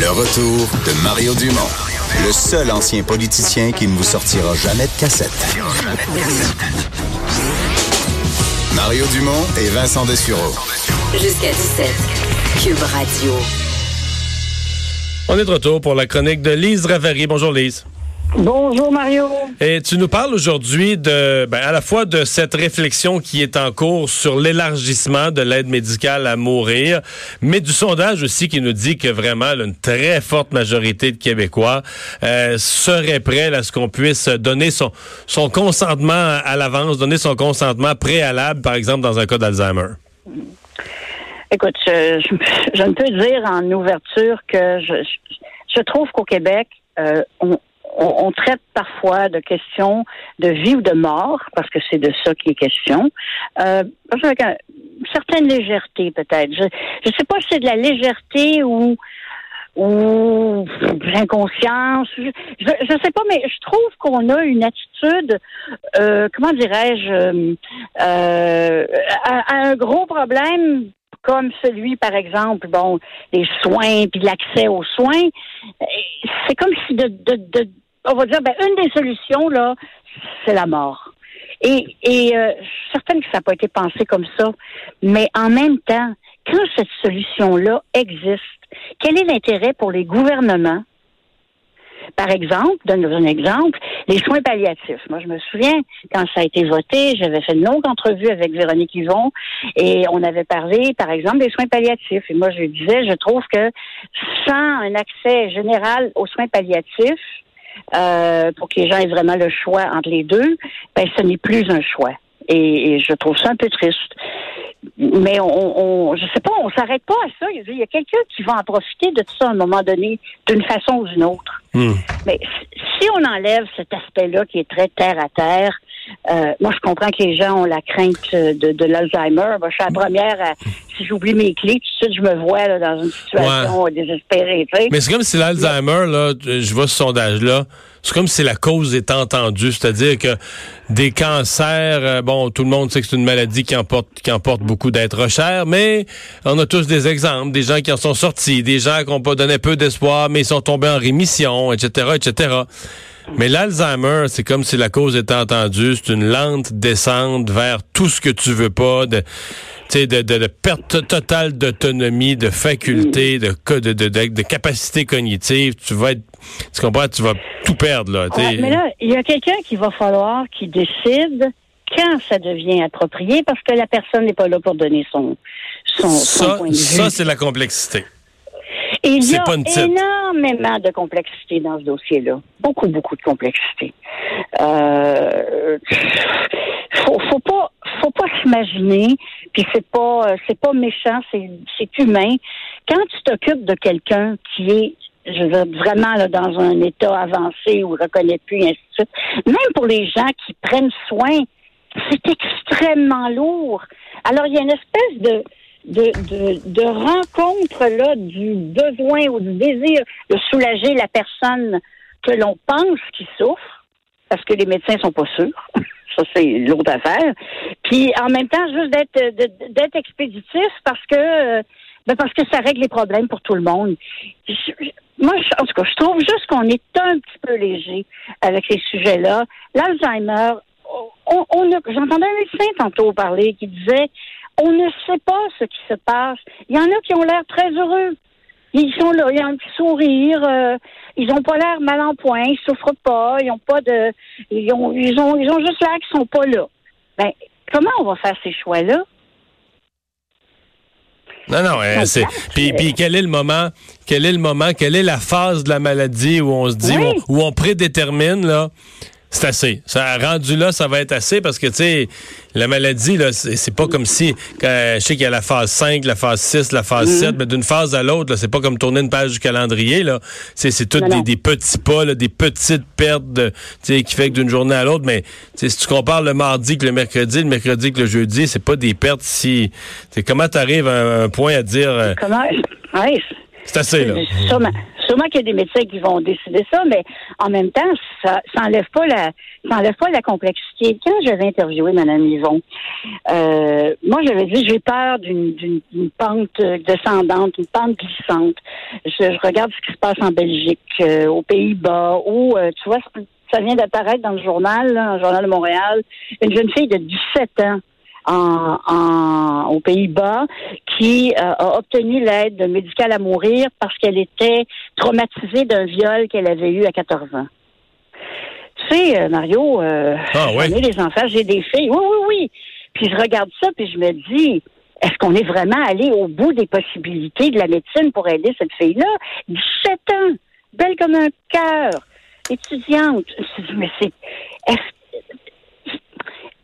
Le retour de Mario Dumont, le seul ancien politicien qui ne vous sortira jamais de cassette. Mario Dumont et Vincent Dessureau. Jusqu'à 17. Cube Radio. On est de retour pour la chronique de Lise Ravary. Bonjour Lise. Bonjour Mario. Et tu nous parles aujourd'hui de, ben, à la fois de cette réflexion qui est en cours sur l'élargissement de l'aide médicale à mourir, mais du sondage aussi qui nous dit que vraiment une très forte majorité de Québécois euh, seraient prêts à ce qu'on puisse donner son, son consentement à l'avance, donner son consentement préalable, par exemple dans un cas d'Alzheimer. Écoute, je, je, ne peux dire en ouverture que je, je trouve qu'au Québec, euh, on, on, traite parfois de questions de vie ou de mort, parce que c'est de ça qui est question, euh, avec une certaine légèreté peut-être. Je ne sais pas si c'est de la légèreté ou ou l'inconscience. Je, ne sais pas, mais je trouve qu'on a une attitude, euh, comment dirais-je, euh, euh un gros problème comme celui, par exemple, bon, des soins puis l'accès aux soins, c'est comme si de, de, de, on va dire, ben, une des solutions, là, c'est la mort. Et, et euh, je que ça n'a pas été pensé comme ça, mais en même temps, quand cette solution-là existe, quel est l'intérêt pour les gouvernements par exemple, donne un exemple, les soins palliatifs. Moi, je me souviens, quand ça a été voté, j'avais fait une longue entrevue avec Véronique Yvon et on avait parlé, par exemple, des soins palliatifs. Et moi, je disais, je trouve que sans un accès général aux soins palliatifs, euh, pour que les gens aient vraiment le choix entre les deux, ben, ce n'est plus un choix. Et, et, je trouve ça un peu triste mais on, on, je sais pas, on s'arrête pas à ça. Il y a quelqu'un qui va en profiter de tout ça à un moment donné, d'une façon ou d'une autre. Hmm. Mais si on enlève cet aspect-là qui est très terre à terre, euh, moi, je comprends que les gens ont la crainte de, de l'Alzheimer. je suis la première si j'oublie mes clés, tout de suite, je me vois là, dans une situation désespérée. Mais c'est comme si l'Alzheimer, là, je vois ce sondage-là, c'est comme si la cause est entendue, c'est-à-dire que des cancers, euh, bon, tout le monde sait que c'est une maladie qui emporte, qui emporte beaucoup d'êtres chers, mais on a tous des exemples, des gens qui en sont sortis, des gens qui n'ont pas donné peu d'espoir, mais ils sont tombés en rémission, etc., etc. Mais l'Alzheimer, c'est comme si la cause était entendue, c'est une lente descente vers tout ce que tu veux pas, de de, de, de, perte totale d'autonomie, de faculté, de, de, de, de, capacité cognitive. Tu vas être, tu comprends, tu vas tout perdre, là. mais là, il y a quelqu'un qui va falloir qui décide quand ça devient approprié parce que la personne n'est pas là pour donner son, son, ça, point de vue. Ça, c'est la complexité. Il y a énormément de complexité dans ce dossier-là. Beaucoup, beaucoup de complexité. Euh, faut, faut pas, faut pas s'imaginer puis c'est pas, c'est pas méchant, c'est, c'est humain. Quand tu t'occupes de quelqu'un qui est je veux dire, vraiment là, dans un état avancé où il reconnaît plus, ainsi de suite. Même pour les gens qui prennent soin, c'est extrêmement lourd. Alors, il y a une espèce de, de, de, rencontre là, du besoin ou du désir de soulager la personne que l'on pense qui souffre, parce que les médecins sont pas sûrs. Ça, c'est l'autre affaire. Puis en même temps, juste d'être d'être expéditif parce que ben parce que ça règle les problèmes pour tout le monde. moi, en tout cas, je trouve juste qu'on est un petit peu léger avec ces sujets-là. L'Alzheimer, on, on j'entendais un médecin tantôt parler qui disait on ne sait pas ce qui se passe. Il y en a qui ont l'air très heureux. Ils sont là, ils ont un petit sourire, euh, ils ont pas l'air mal en point, ils souffrent pas, ils ont pas de, ils ont, ils ont, ils ont juste l'air qu'ils sont pas là. Ben, comment on va faire ces choix-là? Non, non, euh, c'est. Puis, puis quel est le moment, quel est le moment, quelle est la phase de la maladie où on se dit, où, on prédétermine, là, c'est assez. Ça rendu là, ça va être assez parce que tu sais, la maladie là, c'est pas comme si je sais qu'il y a la phase 5, la phase 6, la phase 7, mm-hmm. mais d'une phase à l'autre, c'est pas comme tourner une page du calendrier là. C'est c'est toutes des, petits pas, là, des petites pertes de tu sais qui fait que d'une journée à l'autre, mais si tu compares le mardi que le mercredi, le mercredi que le jeudi, c'est pas des pertes si c'est comment tu arrives à un, point à dire euh, Comment? Ouais. C'est assez là. sûrement qu'il y a des médecins qui vont décider ça, mais en même temps, ça, ça enlève pas la, ça enlève pas la complexité. Quand j'avais interviewé Mme Yvon, euh, moi j'avais dit j'ai peur d'une, pente descendante, une pente glissante. Je, regarde ce qui se passe en Belgique, euh, aux Pays-Bas, où euh, tu vois, ça vient d'apparaître dans le journal, le journal de Montréal, une jeune fille de 17 ans en, aux Pays-Bas qui euh, a obtenu l'aide médicale à mourir parce qu'elle était traumatisée d'un viol qu'elle avait eu à 14 ans. Tu sais, euh, Mario, euh, Ah, ouais. j'en ai des enfants, j'ai des filles. Oui, oui, oui. Puis je regarde ça, puis je me dis, est-ce qu'on est vraiment allé au bout des possibilités de la médecine pour aider cette fille-là? 17 ans, belle comme un cœur, étudiante. Je me dis, Mais c'est... est-ce-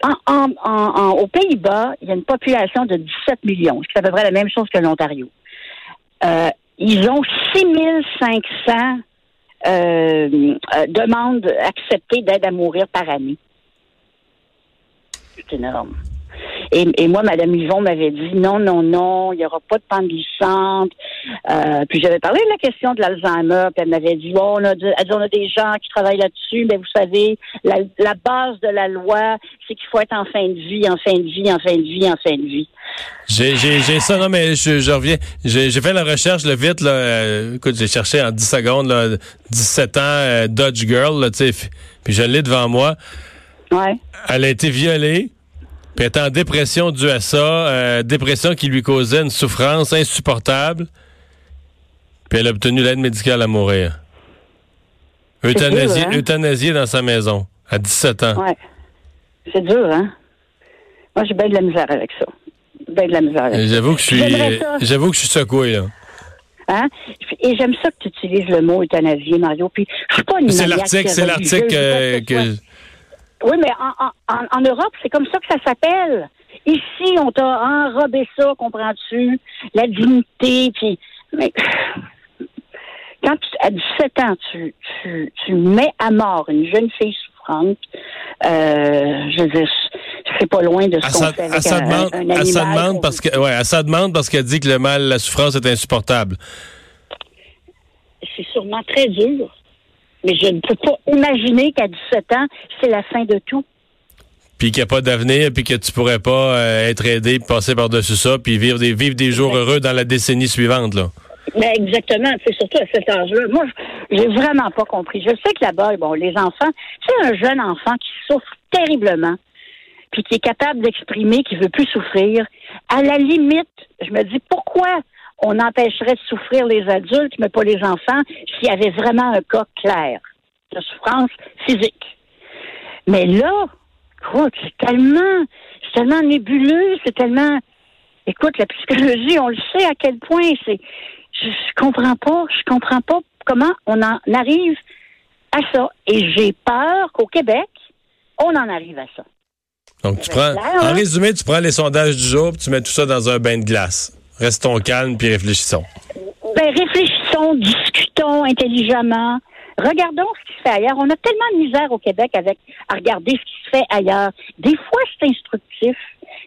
en, en, en- aux Pays-Bas, il y a une population de 17 millions, ce qui est à peu près la même chose que l'Ontario. Euh, ils ont 6500 euh, euh, demandes acceptées d'aide à mourir par année. C'est énorme. Et, et moi, Mme Yvon m'avait dit non, non, non, il n'y aura pas de pente glissante. Euh, puis j'avais parlé de la question de l'Alzheimer, puis elle m'avait dit bon, on a, de- elle dit, on a des gens qui travaillent là-dessus, mais vous savez, la, la base de la loi, c'est qu'il faut être en fin de vie, en fin de vie, en fin de vie, en fin de vie. J'ai, ça, non, mais je, je reviens. J'ai, fait la recherche, le vite, là. euh, écoute, j'ai cherché en 10 secondes, là, 17 ans, euh, Dodge Girl, là, tu sais. Puis je l'ai devant moi. Ouais. Elle a été violée, puis elle est en dépression due à ça, euh, dépression qui lui causait une souffrance insupportable. Puis elle a obtenu l'aide médicale à mourir. Euthanasiée, dur, hein? euthanasiée dans sa maison, à 17 ans. Ouais. C'est dur, hein? Moi, j'ai bien de la misère avec ça. Bien de la misère avec Et ça. J'avoue que je suis, j'avoue que je suis secoué, là. Hein? Et j'aime ça que tu utilises le mot euthanasier, Mario. Puis, je suis pas une C'est l'article, c'est l'article que. Oui, mais en, en, en, en Europe, c'est comme ça que ça s'appelle. Ici, on t'a enrobé ça, comprends-tu? La dignité, puis... Mais quand tu, à 17 ans, tu, tu, tu mets à mort une jeune fille souffrante, euh, je veux dire, c'est pas loin de ce qu'on fait avec un, demande, un elle sa animal demande qu'on- parce que, ouais, sa demande parce qu'elle dit que le mal, la souffrance est insupportable. c'est sûrement très dur. Mais je ne peux pas imaginer qu'à 17 ans, c'est la fin de tout. Puis qu'il n'y a pas d'avenir, puis que tu pourrais pas euh, être aidé, passer par-dessus ça, puis vivre des, vivre des jours heureux dans la décennie suivante, là. Mais exactement, c'est surtout à cet âge-là. Moi, je- j'ai vraiment pas compris. Je sais que là-bas, bon, les enfants, c'est un jeune enfant qui souffre terriblement, puis qui est capable d'exprimer qu'il veut plus souffrir. À la limite, je me dis pourquoi on empêcherait de souffrir les adultes, mais pas les enfants, s'il y avait vraiment un cas clair de souffrance physique. Mais là, écoute, c'est tellement, c'est tellement nébuleux, c'est tellement. Écoute, la psychologie, on le sait à quel point c'est. Je, je comprends pas, je comprends pas comment on en arrive à ça. Et j'ai peur qu'au Québec, on en arrive à ça. Donc, tu prends, clair, en hein? résumé, tu prends les sondages du jour, puis tu mets tout ça dans un bain de glace. Restons calmes, puis réfléchissons. Ben, réfléchissons, discutons intelligemment. Regardons ce qui se fait ailleurs. On a tellement de misère au Québec avec à regarder ce qui se fait ailleurs. Des fois, c'est instructif.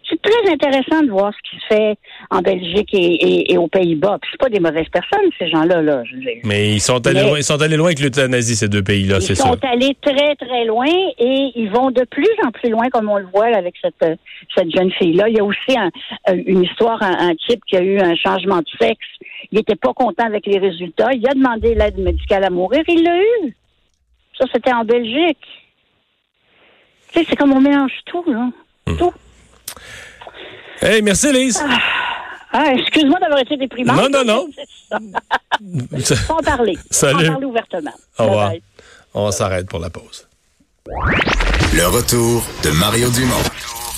C'est très intéressant de voir ce qui se fait en Belgique et, et- et aux Pays-Bas. Puis c'est pas des mauvaises personnes, ces gens-là. Là. Mais ils sont allés Mais- loin, ils sont allés loin avec l'euthanasie, ces deux pays-là, Ils c'est sont ça. allés très, très loin et ils vont de plus en plus loin, comme on le voit là, avec cette, euh, cette jeune fille-là. Il y a aussi un- euh, une histoire, un, un type qui a eu un changement de sexe. Il n'était pas content avec les résultats. Il a demandé l'aide médicale à mourir. Il l'a eu. Ça, c'était en Belgique. Tu sais, c'est comme on mélange tout, là. Hmm. Tout. Hey, merci, Lise. Ah, excuse-moi d'avoir été déprimante. Non, non, non. Sans parler. Salut. Sans parler ouvertement. Au revoir. On s'arrête pour la pause. Le retour de Mario Dumont.